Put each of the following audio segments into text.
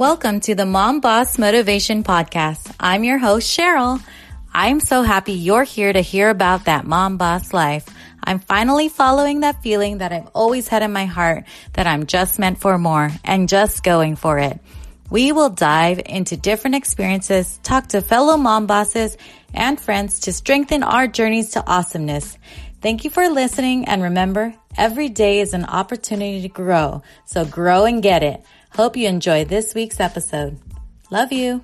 Welcome to the Mom Boss Motivation Podcast. I'm your host, Cheryl. I'm so happy you're here to hear about that mom boss life. I'm finally following that feeling that I've always had in my heart that I'm just meant for more and just going for it. We will dive into different experiences, talk to fellow mom bosses and friends to strengthen our journeys to awesomeness. Thank you for listening and remember, every day is an opportunity to grow. So grow and get it. Hope you enjoy this week's episode. Love you.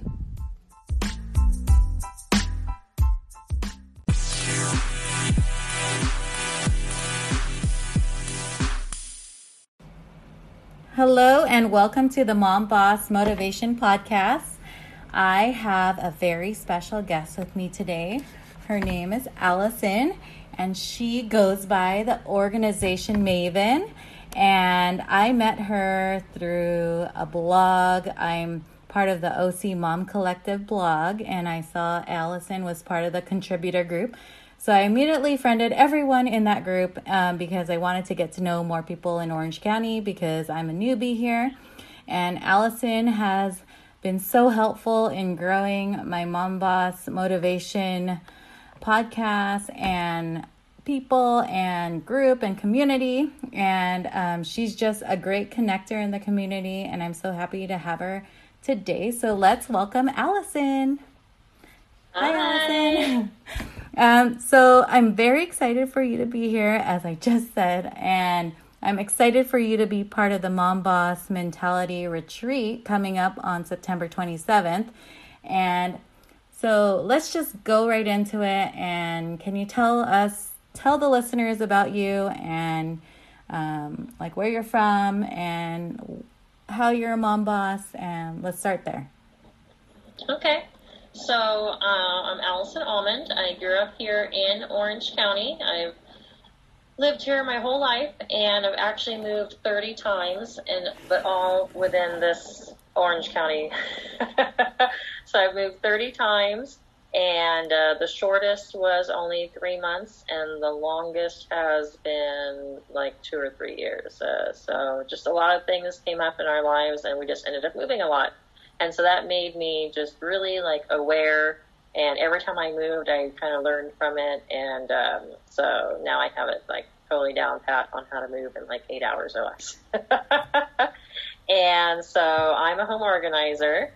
Hello, and welcome to the Mom Boss Motivation Podcast. I have a very special guest with me today. Her name is Allison, and she goes by the organization Maven and I met her through a blog. I'm part of the OC Mom Collective blog, and I saw Allison was part of the contributor group. So I immediately friended everyone in that group um, because I wanted to get to know more people in Orange County because I'm a newbie here. And Allison has been so helpful in growing my Mom Boss Motivation podcast and people and group and community. And um, she's just a great connector in the community. And I'm so happy to have her today. So let's welcome Allison. Hi, Hi Allison. Um, so I'm very excited for you to be here, as I just said. And I'm excited for you to be part of the Mom Boss Mentality Retreat coming up on September 27th. And so let's just go right into it. And can you tell us tell the listeners about you and um, like where you're from and how you're a mom boss. And let's start there. Okay. So uh, I'm Allison Almond. I grew up here in Orange County. I've lived here my whole life, and I've actually moved 30 times, and but all within this Orange County. so I've moved 30 times and uh, the shortest was only three months, and the longest has been like two or three years. Uh, so just a lot of things came up in our lives, and we just ended up moving a lot. And so that made me just really like aware. And every time I moved, I kind of learned from it, and um, so now I have it like totally down pat on how to move in like eight hours or less. and so I'm a home organizer,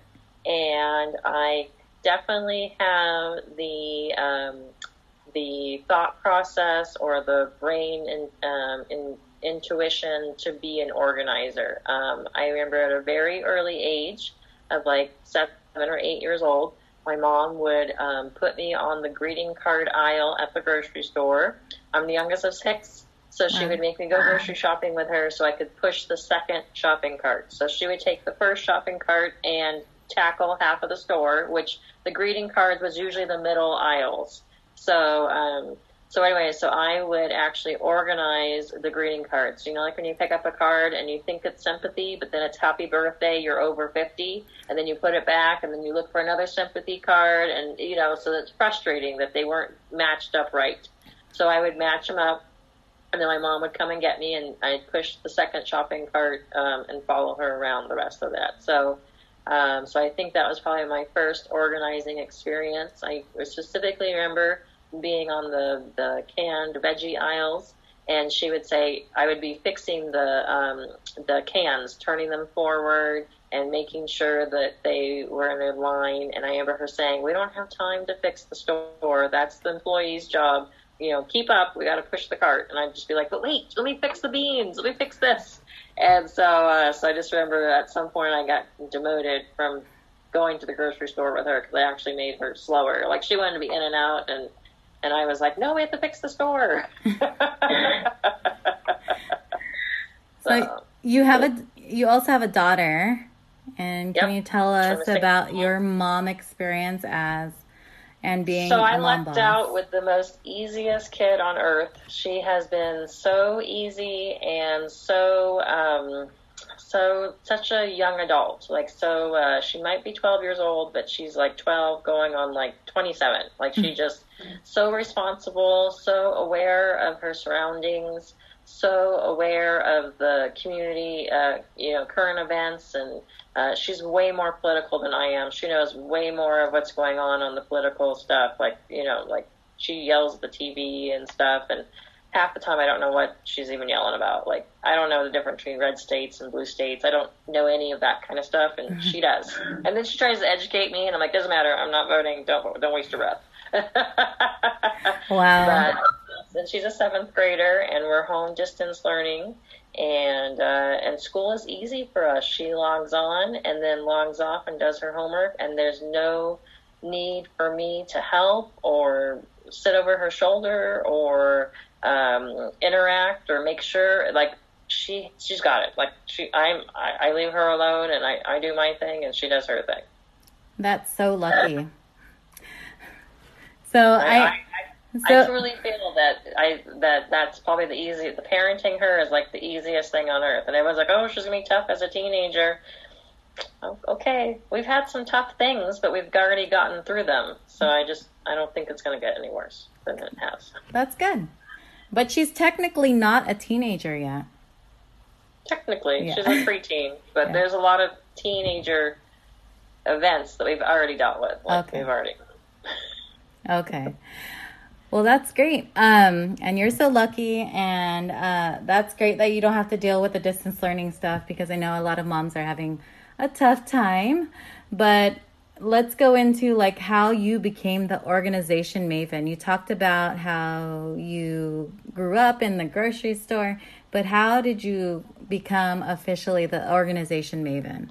and I definitely have the um, the thought process or the brain and um, in, intuition to be an organizer. Um, I remember at a very early age of like seven or eight years old, my mom would um, put me on the greeting card aisle at the grocery store. I'm the youngest of six. So she would make me go grocery shopping with her so I could push the second shopping cart. So she would take the first shopping cart and tackle half of the store, which the greeting cards was usually the middle aisles. So, um, so anyway, so I would actually organize the greeting cards. You know, like when you pick up a card and you think it's sympathy, but then it's happy birthday, you're over 50, and then you put it back and then you look for another sympathy card and, you know, so it's frustrating that they weren't matched up right. So I would match them up and then my mom would come and get me and I'd push the second shopping cart, um, and follow her around the rest of that. So, um, so I think that was probably my first organizing experience. I specifically remember being on the, the canned veggie aisles and she would say I would be fixing the um, the cans, turning them forward and making sure that they were in a line. And I remember her saying, "We don't have time to fix the store. That's the employee's job. You know, keep up. We got to push the cart." And I'd just be like, "But wait, let me fix the beans. Let me fix this." And so, uh, so I just remember at some point I got demoted from going to the grocery store with her because I actually made her slower. Like she wanted to be in and out, and and I was like, no, we have to fix the store. so, so, you have a you also have a daughter, and can yep. you tell us about your mom experience as and being so I lucked out with the most easiest kid on earth. She has been so easy and so um, so such a young adult. Like so, uh, she might be 12 years old, but she's like 12, going on like 27. Like she hmm. just so responsible, so aware of her surroundings, so aware of the community, uh, you know, current events, and uh, she's way more political than I am. She knows way more of what's going on on the political stuff. Like, you know, like she yells at the TV and stuff, and half the time I don't know what she's even yelling about. Like, I don't know the difference between red states and blue states. I don't know any of that kind of stuff, and mm-hmm. she does. And then she tries to educate me, and I'm like, doesn't matter. I'm not voting. Don't don't waste your breath. wow. But, and she's a seventh grader, and we're home distance learning, and uh, and school is easy for us. She logs on and then logs off and does her homework, and there's no need for me to help or sit over her shoulder or um, interact or make sure like she she's got it. Like she I'm I, I leave her alone and I, I do my thing and she does her thing. That's so lucky. So I, I, I so, I truly feel that I that that's probably the easy. The parenting her is like the easiest thing on earth, and everyone's like, "Oh, she's gonna be tough as a teenager." Oh, okay, we've had some tough things, but we've already gotten through them. So I just I don't think it's gonna get any worse than it has. That's good, but she's technically not a teenager yet. Technically, yeah. she's a preteen, but yeah. there's a lot of teenager events that we've already dealt with. Like okay. we've already. okay. Well, that's great. Um, and you're so lucky, and uh, that's great that you don't have to deal with the distance learning stuff because I know a lot of moms are having a tough time. But let's go into like how you became the organization maven. You talked about how you grew up in the grocery store, but how did you become officially the organization maven?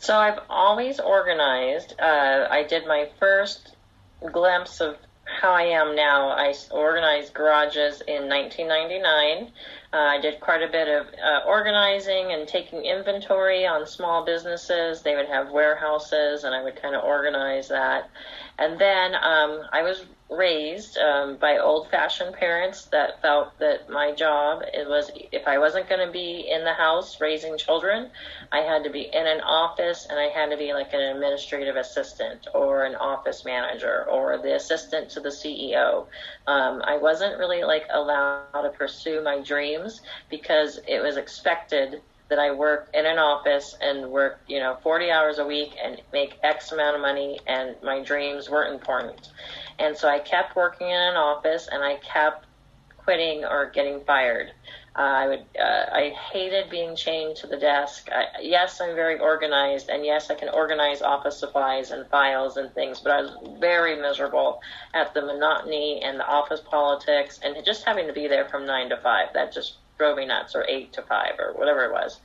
So I've always organized. Uh, I did my first glimpse of how I am now. I organized garages in 1999. Uh, I did quite a bit of uh, organizing and taking inventory on small businesses. They would have warehouses, and I would kind of organize that. And then um, I was raised um, by old-fashioned parents that felt that my job it was if I wasn't going to be in the house raising children, I had to be in an office and I had to be like an administrative assistant or an office manager or the assistant to the CEO. Um, I wasn't really like allowed to pursue my dreams because it was expected that I work in an office and work, you know, 40 hours a week and make X amount of money and my dreams weren't important. And so I kept working in an office and I kept quitting or getting fired. Uh, I would, uh, I hated being chained to the desk. I, yes, I'm very organized, and yes, I can organize office supplies and files and things, but I was very miserable at the monotony and the office politics and just having to be there from nine to five. That just drove me nuts, or eight to five, or whatever it was.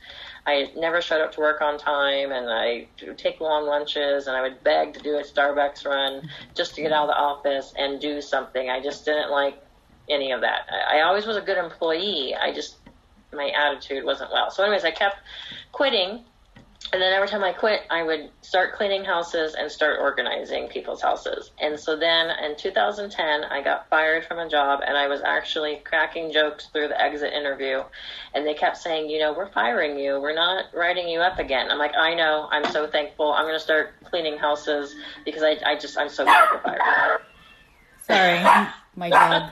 I never showed up to work on time, and I would take long lunches, and I would beg to do a Starbucks run just to get out of the office and do something. I just didn't like any of that. I, I always was a good employee. I just my attitude wasn't well. So, anyways, I kept quitting and then every time I quit, I would start cleaning houses and start organizing people's houses. And so then in 2010, I got fired from a job and I was actually cracking jokes through the exit interview. And they kept saying, you know, we're firing you. We're not writing you up again. I'm like, I know. I'm so thankful. I'm going to start cleaning houses because I, I just, I'm so glad you're fired. Sorry, my dog.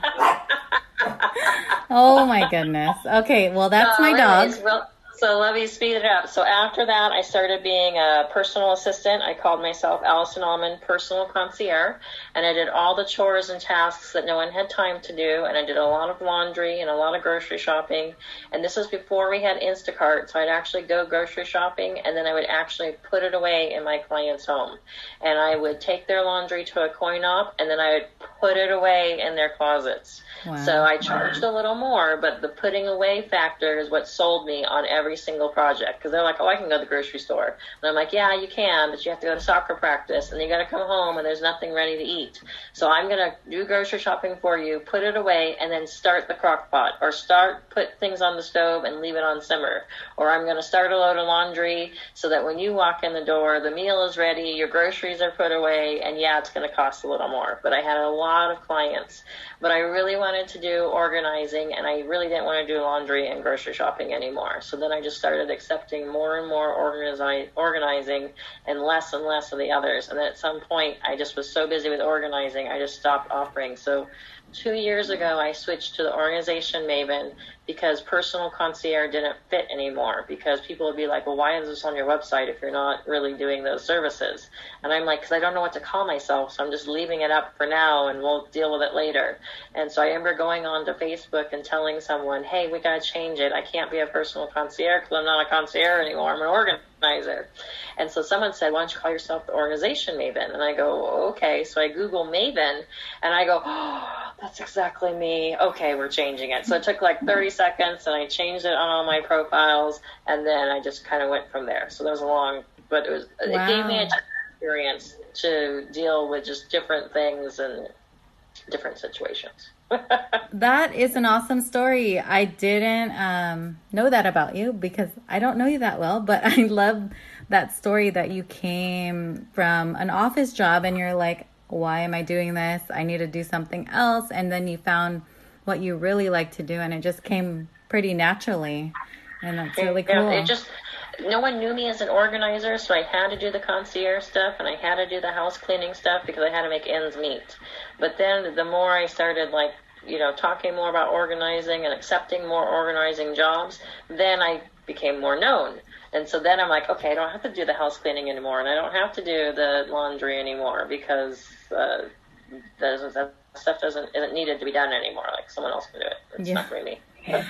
oh my goodness. Okay, well, that's uh, my dog. Well, so let me speed it up. So after that, I started being a personal assistant. I called myself Allison Almond Personal Concierge, and I did all the chores and tasks that no one had time to do. And I did a lot of laundry and a lot of grocery shopping. And this was before we had Instacart, so I'd actually go grocery shopping, and then I would actually put it away in my client's home. And I would take their laundry to a coin op, and then I would put it away in their closets. Wow. So I charged a little more, but the putting away factor is what sold me on every single project because they're like, oh, I can go to the grocery store. And I'm like, yeah, you can, but you have to go to soccer practice and you got to come home and there's nothing ready to eat. So I'm going to do grocery shopping for you, put it away, and then start the crock pot or start, put things on the stove and leave it on simmer. Or I'm going to start a load of laundry so that when you walk in the door, the meal is ready, your groceries are put away, and yeah, it's going to cost a little more. But I had a lot of clients but I really wanted to do organizing and I really didn't want to do laundry and grocery shopping anymore. So then I I just started accepting more and more organizi- organizing and less and less of the others. And then at some point, I just was so busy with organizing, I just stopped offering. So two years ago, I switched to the organization Maven because personal concierge didn't fit anymore. Because people would be like, well, why is this on your website if you're not really doing those services? And I'm like, because I don't know what to call myself, so I'm just leaving it up for now and we'll deal with it later. And so I remember going on to Facebook and telling someone, hey, we got to change it. I can't be a personal concierge because I'm not a concierge anymore. I'm an organizer. And so someone said, why don't you call yourself the organization Maven? And I go, okay. So I Google Maven and I go, oh, that's exactly me. Okay, we're changing it. So it took like 30 seconds and I changed it on all my profiles and then I just kind of went from there. So there was a long, but it was, wow. it gave me a experience to deal with just different things and different situations. That is an awesome story. I didn't um, know that about you because I don't know you that well, but I love that story that you came from an office job and you're like, why am I doing this? I need to do something else. And then you found what you really like to do and it just came pretty naturally. And that's really cool. Yeah, it just no one knew me as an organizer, so I had to do the concierge stuff and I had to do the house cleaning stuff because I had to make ends meet. But then the more I started like, you know, talking more about organizing and accepting more organizing jobs, then I became more known. And so then I'm like, okay, I don't have to do the house cleaning anymore, and I don't have to do the laundry anymore because uh, that stuff doesn't isn't needed to be done anymore. Like someone else can do it. It's yeah. not really me.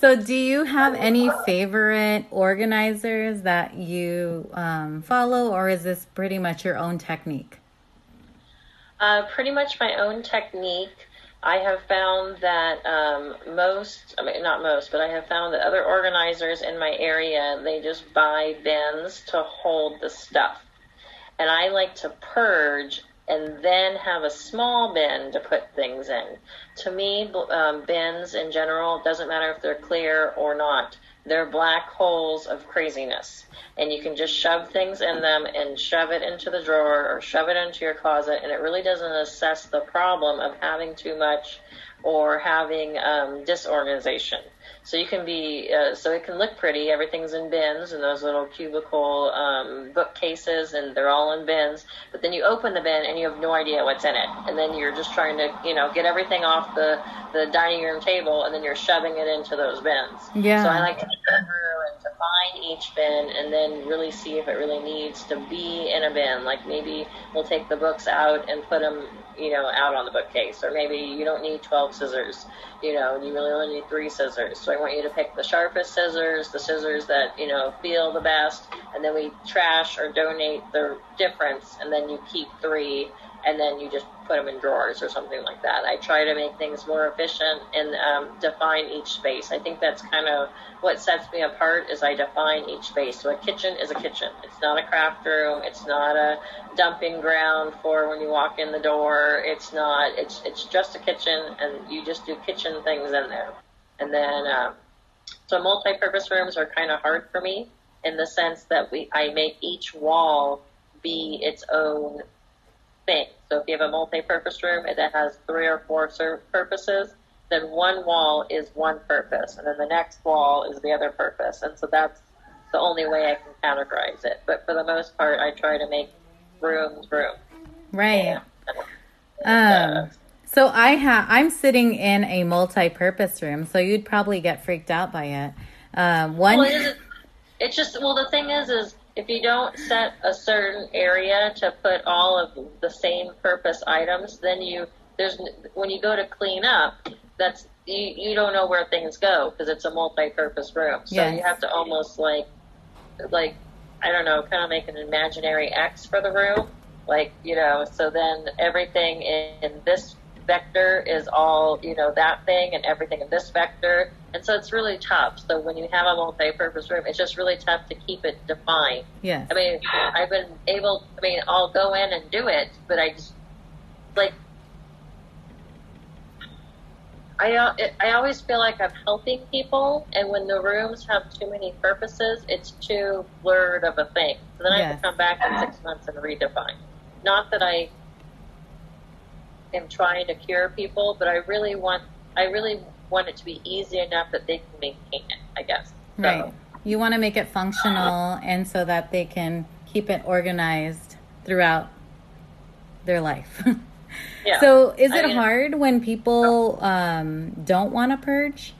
so, do you have any favorite organizers that you um, follow, or is this pretty much your own technique? Uh, pretty much my own technique. I have found that um, most, I mean, not most, but I have found that other organizers in my area, they just buy bins to hold the stuff. And I like to purge and then have a small bin to put things in. To me, um, bins in general, doesn't matter if they're clear or not, they're black holes of craziness and you can just shove things in them and shove it into the drawer or shove it into your closet and it really doesn't assess the problem of having too much or having um, disorganization. So you can be, uh, so it can look pretty. Everything's in bins and those little cubicle um, bookcases, and they're all in bins. But then you open the bin and you have no idea what's in it, and then you're just trying to, you know, get everything off the the dining room table, and then you're shoving it into those bins. Yeah. So I like to go through and to find each bin, and then really see if it really needs to be in a bin. Like maybe we'll take the books out and put them you know, out on the bookcase, or maybe you don't need 12 scissors, you know, and you really only need three scissors. So I want you to pick the sharpest scissors, the scissors that, you know, feel the best, and then we trash or donate the difference, and then you keep three, and then you just put them in drawers or something like that. I try to make things more efficient and um, define each space. I think that's kind of what sets me apart is I define each space. So a kitchen is a kitchen. It's not a craft room. It's not a dumping ground for when you walk in the door. It's not. It's it's just a kitchen, and you just do kitchen things in there. And then um, so multi-purpose rooms are kind of hard for me in the sense that we I make each wall be its own thing. So if you have a multi-purpose room that has three or four purposes, then one wall is one purpose, and then the next wall is the other purpose. And so that's the only way I can categorize it. But for the most part, I try to make rooms room. Right. And, um, so I have I'm sitting in a multi-purpose room, so you'd probably get freaked out by it. Um, one. Well, it it's just well, the thing is, is if you don't set a certain area to put all of the same purpose items, then you there's when you go to clean up, that's you, you don't know where things go because it's a multi-purpose room. So yes. you have to almost like like I don't know, kind of make an imaginary X for the room. Like, you know, so then everything in, in this vector is all, you know, that thing and everything in this vector. And so it's really tough. So when you have a multi-purpose room, it's just really tough to keep it defined. yeah I mean, I've been able, I mean, I'll go in and do it, but I just, like, I, I always feel like I'm helping people, and when the rooms have too many purposes, it's too blurred of a thing. So then yes. I have to come back in six months and redefine. Not that I am trying to cure people, but I really want I really want it to be easy enough that they can maintain it. I guess. So, Right. You want to make it functional and so that they can keep it organized throughout their life. yeah. So, is I it mean- hard when people um, don't want to purge?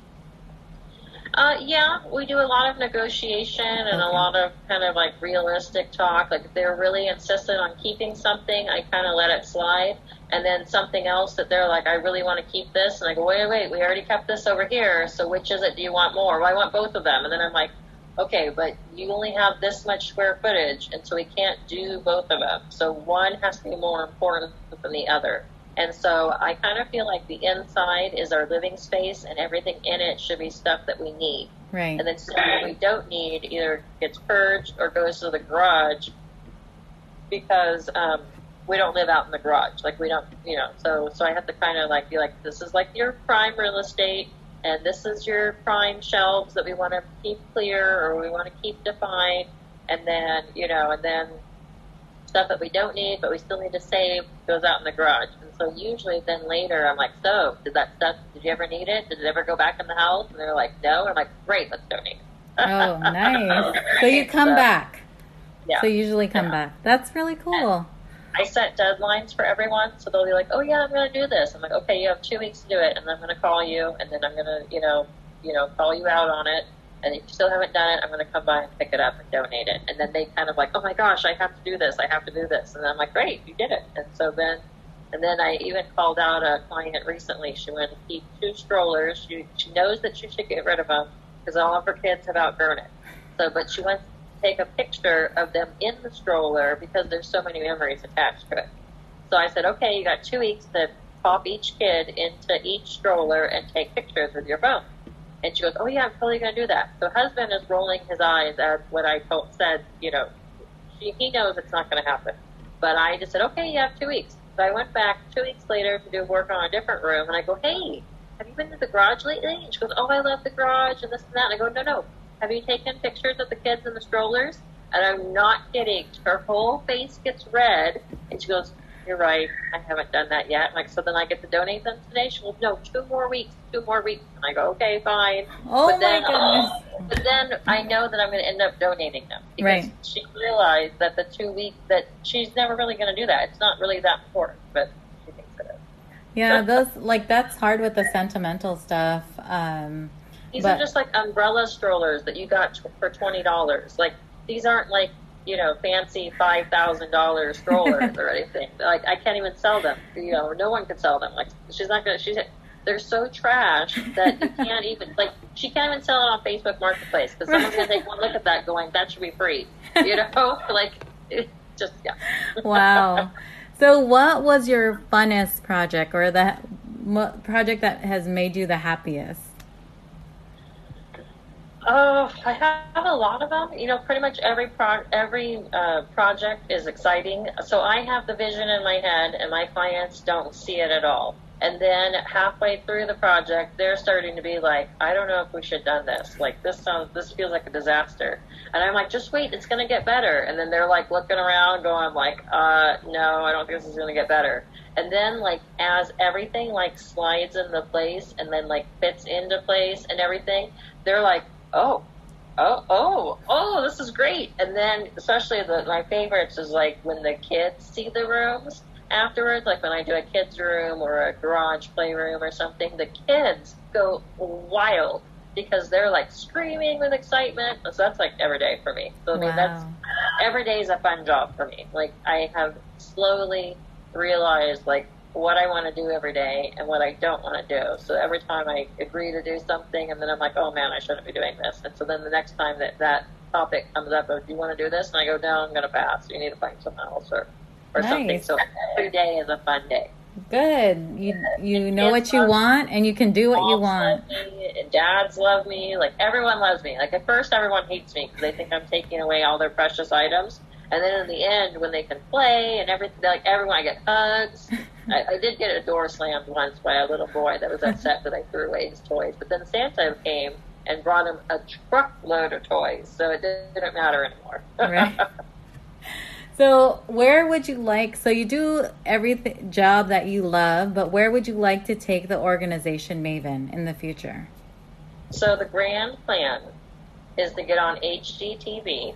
Uh, yeah, we do a lot of negotiation and a lot of kind of like realistic talk. Like if they're really insistent on keeping something, I kind of let it slide. And then something else that they're like, I really want to keep this, and I go, wait, wait, we already kept this over here. So which is it? Do you want more? Well, I want both of them. And then I'm like, okay, but you only have this much square footage, and so we can't do both of them. So one has to be more important than the other. And so I kind of feel like the inside is our living space, and everything in it should be stuff that we need. Right. And then stuff that we don't need either gets purged or goes to the garage because um, we don't live out in the garage. Like we don't, you know. So so I have to kind of like be like, this is like your prime real estate, and this is your prime shelves that we want to keep clear or we want to keep defined, and then you know, and then stuff that we don't need but we still need to save goes out in the garage. And so usually then later I'm like, so did that stuff? Did you ever need it? Did it ever go back in the house? And they're like, no. And I'm like, great, let's donate. oh, nice. So, you come So, back. Yeah. So, you usually come Yeah. back. That's really cool. I set deadlines for everyone, so they'll be like, "Oh yeah, I'm going to do this." I'm like, "Okay, you have two weeks to do it, and I'm going to call you, and then I'm going to, you know, you know, call you out on it. And if you still haven't done it, I'm going to come by and pick it up and donate it." And then they kind of like, "Oh my gosh, I have to do this. I have to do this." And I'm like, "Great, you did it." And so then, and then I even called out a client recently. She went to keep two strollers. She she knows that she should get rid of them because all of her kids have outgrown it. So, but she wants take a picture of them in the stroller because there's so many memories attached to it. So I said, okay, you got two weeks to pop each kid into each stroller and take pictures with your phone. And she goes, oh yeah, I'm totally going to do that. So husband is rolling his eyes at what I told, said, you know, she, he knows it's not going to happen. But I just said, okay, you have two weeks. So I went back two weeks later to do work on a different room, and I go, hey, have you been to the garage lately? And she goes, oh, I love the garage and this and that. And I go, no, no. Have you taken pictures of the kids in the strollers? And I'm not kidding. Her whole face gets red, and she goes, you're right. I haven't done that yet. I'm like, so then I get to donate them today? She goes, no, two more weeks, two more weeks. And I go, okay, fine. Oh, but my then, goodness. but then I know that I'm going to end up donating them because Right. she realized that the two weeks that she's never really going to do that. It's not really that important, but she thinks it is. Yeah, those, like, that's hard with the sentimental stuff. Um, These But- are just like umbrella strollers that you got t- for twenty dollars. Like these aren't like you know fancy five thousand dollars strollers or anything. Like I can't even sell them. You know, no one can sell them. Like she's not gonna. She's they're so trash that you can't even like she can't even sell it on Facebook Marketplace because someone's gonna take one look at that going that should be free. You know, like it just yeah. wow. So, what was your funnest project or the project that has made you the happiest? Oh, I have a lot of them. You know, pretty much every pro- every uh, project is exciting. So I have the vision in my head, and my clients don't see it at all. And then halfway through the project, they're starting to be like, "I don't know if we should have done this. Like this sounds, this feels like a disaster." And I'm like, "Just wait, it's going to get better." And then they're like looking around, going like, "Uh, no, I don't think this is going to get better." And then like as everything like slides into place and then like fits into place and everything, they're like, oh, oh, oh, oh, this is great. And then, especially the my favorites is like when the kids see the rooms afterwards, like when I do a kids room or a garage playroom or something, the kids go wild because they're like screaming with excitement. So that's like every day for me. So I mean, that's every day is a fun job for me. Like I have slowly realized like what I want to do every day and what I don't want to do. So every time I agree to do something, and then I'm like, oh man, I shouldn't be doing this. And so then the next time that that topic comes up, of, do you want to do this? And I go, no, I'm going to pass. You need to find something else or or something. So every day is a fun day. Good. You you know what you want and you can do what you want. love me, and dads love me. Like everyone loves me. Like at first, everyone hates me because they think I'm taking away all their precious items. And then in the end, when they can play and everything, like everyone, I get hugs. I, I did get a door slammed once by a little boy that was upset that I threw away his toys. But then Santa came and brought him a truckload of toys, so it didn't matter anymore. Right. So, where would you like? So, you do every th- job that you love, but where would you like to take the organization Maven in the future? So the grand plan is to get on HGTV,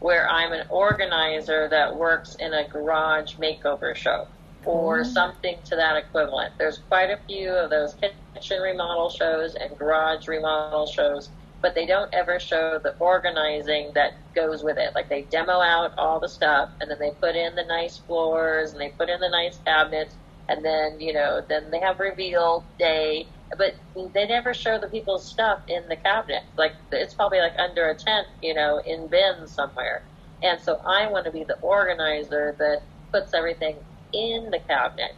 where I'm an organizer that works in a garage makeover show or mm-hmm. something to that equivalent. There's quite a few of those kitchen remodel shows and garage remodel shows, but they don't ever show the organizing that goes with it. Like they demo out all the stuff and then they put in the nice floors and they put in the nice cabinets and then, you know, then they have reveal day but they never show the people's stuff in the cabinet. Like it's probably like under a tent, you know, in bins somewhere. And so I want to be the organizer that puts everything in the cabinet.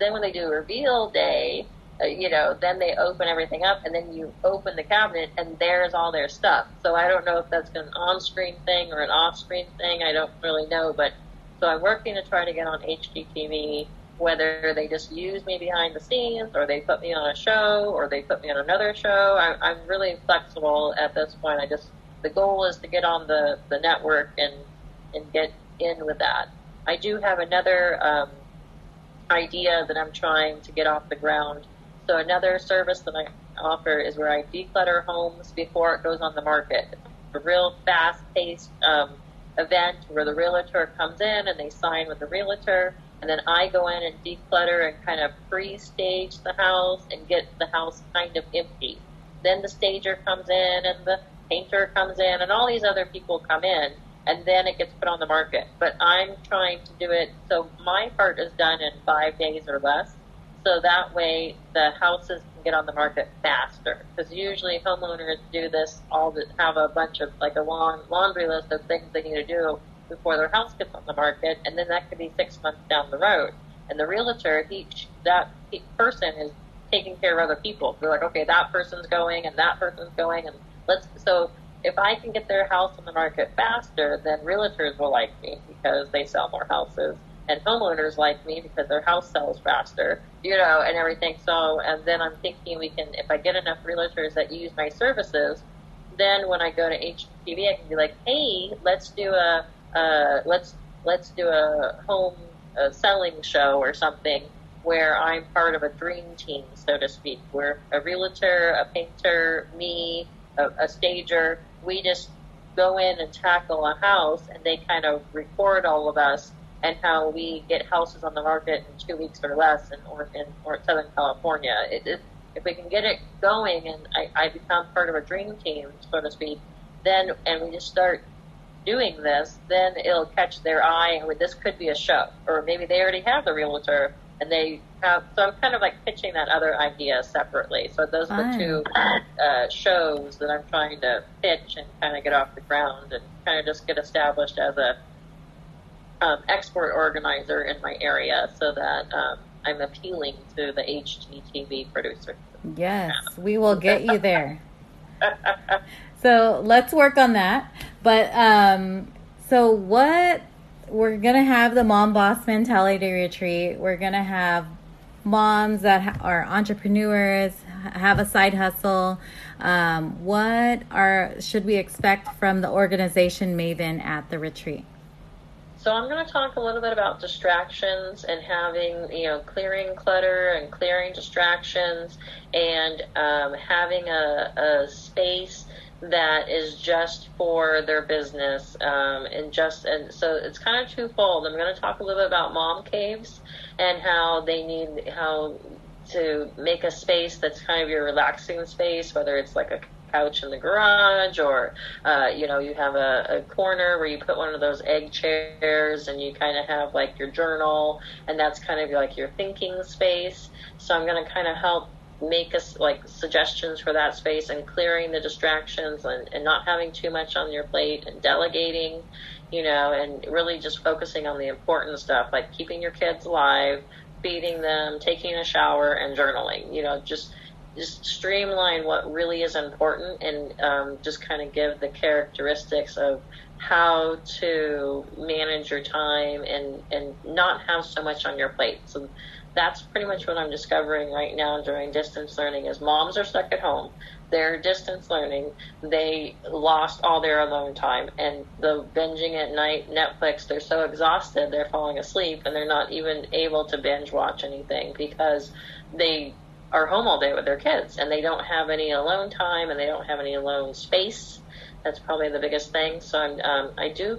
Then when they do reveal day, uh, you know, then they open everything up, and then you open the cabinet, and there's all their stuff. So I don't know if that's an on-screen thing or an off-screen thing. I don't really know, but so I'm working to try to get on HGTV whether they just use me behind the scenes or they put me on a show or they put me on another show. I, I'm really flexible at this point. I just the goal is to get on the, the network and and get in with that. I do have another um, idea that I'm trying to get off the ground. So another service that I offer is where I declutter homes before it goes on the market. a real fast-paced um, event where the realtor comes in and they sign with the realtor and then I go in and declutter and kind of pre-stage the house and get the house kind of empty. Then the stager comes in and the painter comes in and all these other people come in and then it gets put on the market. But I'm trying to do it so my part is done in five days or less. So that way the houses can get on the market faster. Because usually homeowners do this all the, have a bunch of like a long laundry list of things they need to do before their house gets on the market, and then that could be six months down the road. And the realtor, he that person is taking care of other people. They're like, okay, that person's going, and that person's going, and let's. So if I can get their house on the market faster, then realtors will like me because they sell more houses, and homeowners like me because their house sells faster, you know, and everything. So, and then I'm thinking we can, if I get enough realtors that use my services, then when I go to HGTV, I can be like, hey, let's do a uh, let's let's do a home a selling show or something where I'm part of a dream team, so to speak. Where a realtor, a painter, me, a, a stager, we just go in and tackle a house, and they kind of record all of us and how we get houses on the market in two weeks or less in, or, in or Southern California. It, it, if we can get it going and I, I become part of a dream team, so to speak, then and we just start doing this, then it'll catch their eye, and this could be a show, or maybe they already have the realtor, and they have. So I'm kind of like pitching that other idea separately. So those are the two uh, shows that I'm trying to pitch and kind of get off the ground and kind of just get established as a um, export organizer in my area, so that um, I'm appealing to the HGTV producer. Yes, we will get you there. so let's work on that. But um, so what we're gonna have the mom boss mentality retreat. We're gonna have moms that are entrepreneurs, have a side hustle. Um, what are should we expect from the organization Maven at the retreat? So I'm going to talk a little bit about distractions and having, you know, clearing clutter and clearing distractions and um, having a, a space that is just for their business um, and just and so it's kind of twofold. I'm going to talk a little bit about mom caves and how they need how to make a space that's kind of your relaxing space, whether it's like a couch in the garage or uh, you know you have a, a corner where you put one of those egg chairs and you kind of have like your journal and that's kind of like your thinking space. So I'm going to kind of help make us like suggestions for that space and clearing the distractions and, and not having too much on your plate and delegating, you know, and really just focusing on the important stuff like keeping your kids alive, feeding them, taking a shower, and journaling. You know, just just streamline what really is important and um, just kind of give the characteristics of how to manage your time and and not have so much on your plate. So that's pretty much what I'm discovering right now during distance learning is moms are stuck at home. They're distance learning. They lost all their alone time and the binging at night, Netflix, they're so exhausted they're falling asleep and they're not even able to binge watch anything because they are home all day with their kids and they don't have any alone time and they don't have any alone space. That's probably the biggest thing. So I'm, um, I do,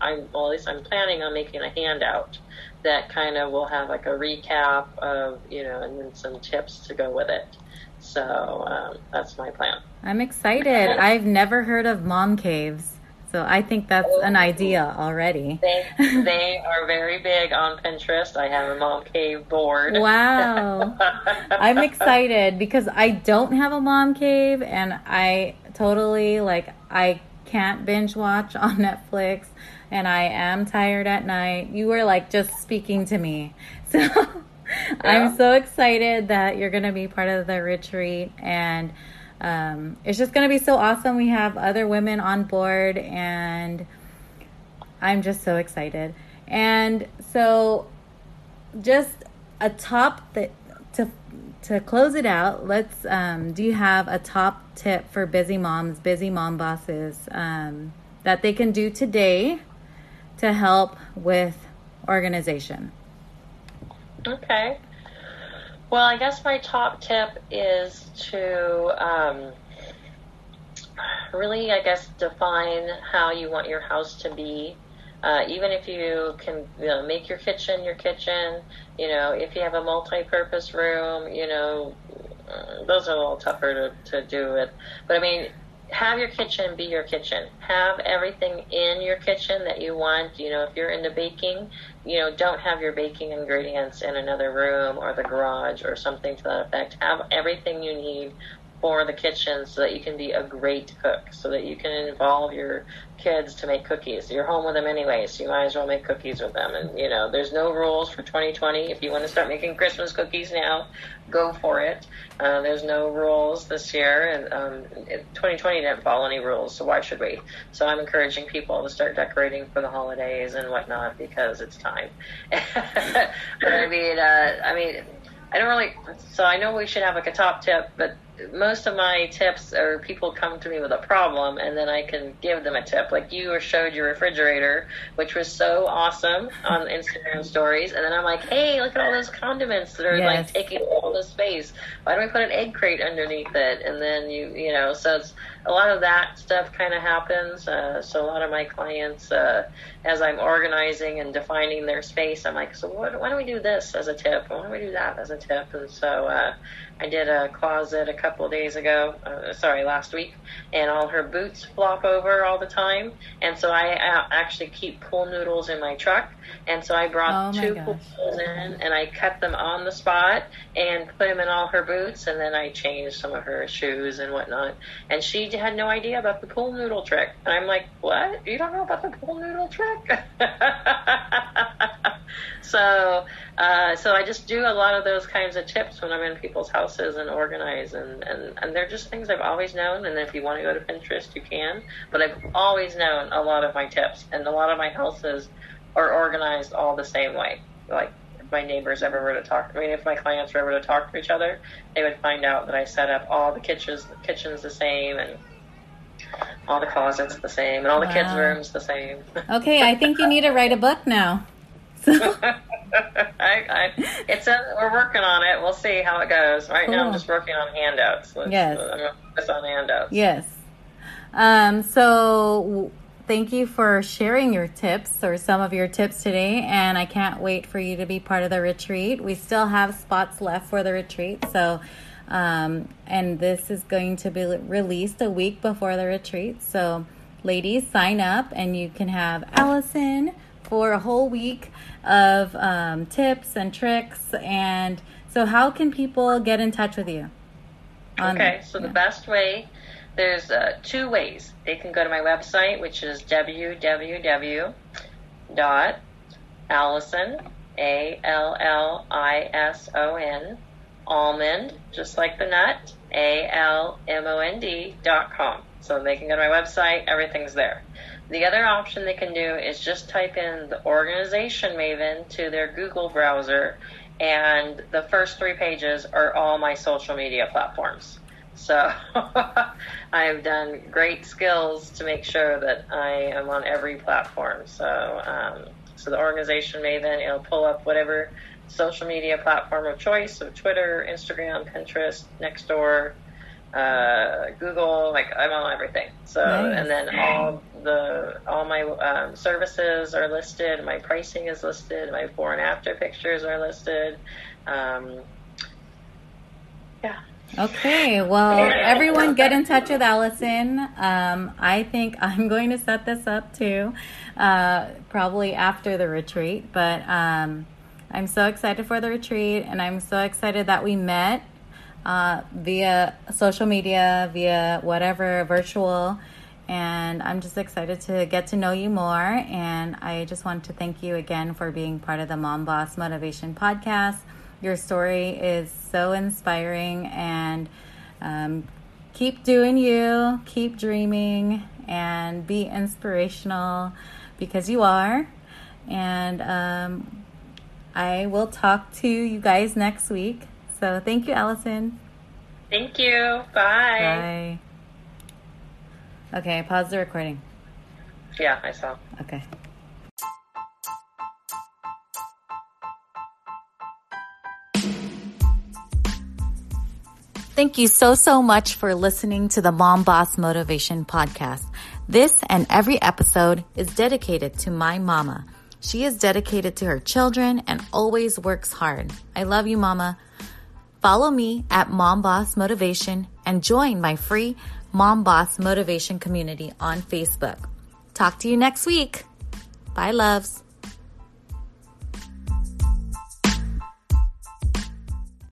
I'm, well, at least I'm planning on making a handout that kind of will have like a recap of, you know, and then some tips to go with it. So um, that's my plan. I'm excited. I've never heard of mom caves. So I think that's an idea already. They, they are very big on Pinterest. I have a mom cave board. Wow. I'm excited because I don't have a mom cave and I totally like I can't binge watch on Netflix and I am tired at night. You were like just speaking to me. So yeah. I'm so excited that you're going to be part of the retreat and um, it's just going to be so awesome. We have other women on board, and I'm just so excited. And so, just a top that to to close it out. Let's. Um, do you have a top tip for busy moms, busy mom bosses um, that they can do today to help with organization? Okay. Well, I guess my top tip is to um, really, I guess, define how you want your house to be. Uh, even if you can you know, make your kitchen your kitchen, you know, if you have a multi-purpose room, you know, uh, those are a little tougher to, to do with. But I mean, have your kitchen be your kitchen. Have everything in your kitchen that you want. You know, if you're into baking, you know, don't have your baking ingredients in another room or the garage or something to that effect. Have everything you need for the kitchen so that you can be a great cook, so that you can involve your kids to make cookies. You're home with them anyway, so you might as well make cookies with them. And, you know, there's no rules for 2020. If you want to start making Christmas cookies now, go for it. Uh, there's no rules this year, and um, 2020 didn't follow any rules, so why should we? So I'm encouraging people to start decorating for the holidays and whatnot because it's time. I mean, uh, I mean, I don't really. So I know we should have like a top tip, but most of my tips are people come to me with a problem and then I can give them a tip. Like you showed your refrigerator, which was so awesome on Instagram stories. And then I'm like, hey, look at all those condiments that are yes. like taking all the space. Why don't we put an egg crate underneath it? And then you, you know, so it's a lot of that stuff kind of happens. Uh, so a lot of my clients, uh, as I'm organizing and defining their space, I'm like, so what, why don't we do this as a tip? Why don't we do that as a tip? And so, uh, I did a closet a couple of days ago, uh, sorry, last week, and all her boots flop over all the time. And so I uh, actually keep pool noodles in my truck. And so I brought oh two gosh. pool noodles in and I cut them on the spot and put them in all her boots. And then I changed some of her shoes and whatnot. And she had no idea about the pool noodle trick. And I'm like, what? You don't know about the pool noodle trick? so, uh, so I just do a lot of those kinds of tips when I'm in people's houses and organize, and, and, and they're just things I've always known. And if you want to go to Pinterest, you can. But I've always known a lot of my tips, and a lot of my houses are organized all the same way. Like if my neighbors ever were to talk, I mean, if my clients were ever to talk to each other, they would find out that I set up all the kitchens, the kitchens the same, and all the closets the same, and all the wow. kids' rooms the same. okay, I think you need to write a book now. I, I, it's a, we're working on it. We'll see how it goes. Right cool. now, I'm just working on handouts. Let's, yes, I'm on handouts. Yes. Um, so thank you for sharing your tips or some of your tips today. And I can't wait for you to be part of the retreat. We still have spots left for the retreat. So, um, and this is going to be released a week before the retreat. So, ladies, sign up and you can have Allison for a whole week of um, tips and tricks. And so, how can people get in touch with you? On, okay, so yeah. the best way there's uh, two ways. They can go to my website, which is www.allison, A L L I S O N, almond, just like the nut, A L M O N D dot com. So they can go to my website, everything's there. The other option they can do is just type in the organization Maven to their Google browser, and the first three pages are all my social media platforms. So I've done great skills to make sure that I am on every platform. So, um, so the organization Maven, it'll pull up whatever social media platform of choice, so Twitter, Instagram, Pinterest, Nextdoor, uh, Google, like I'm on everything. So, nice. and then all the all my um, services are listed. My pricing is listed. My before and after pictures are listed. Um, yeah. Okay, well, everyone get in touch with Allison. Um, I think I'm going to set this up too, uh, probably after the retreat. But um, I'm so excited for the retreat, and I'm so excited that we met uh, via social media, via whatever, virtual. And I'm just excited to get to know you more. And I just want to thank you again for being part of the Mom Boss Motivation Podcast. Your story is so inspiring, and um, keep doing you, keep dreaming, and be inspirational because you are. And um, I will talk to you guys next week. So thank you, Allison. Thank you. Bye. Bye. Okay, pause the recording. Yeah, I saw. Okay. Thank you so, so much for listening to the Mom Boss Motivation Podcast. This and every episode is dedicated to my mama. She is dedicated to her children and always works hard. I love you, mama. Follow me at Mom Boss Motivation and join my free Mom Boss Motivation community on Facebook. Talk to you next week. Bye, loves.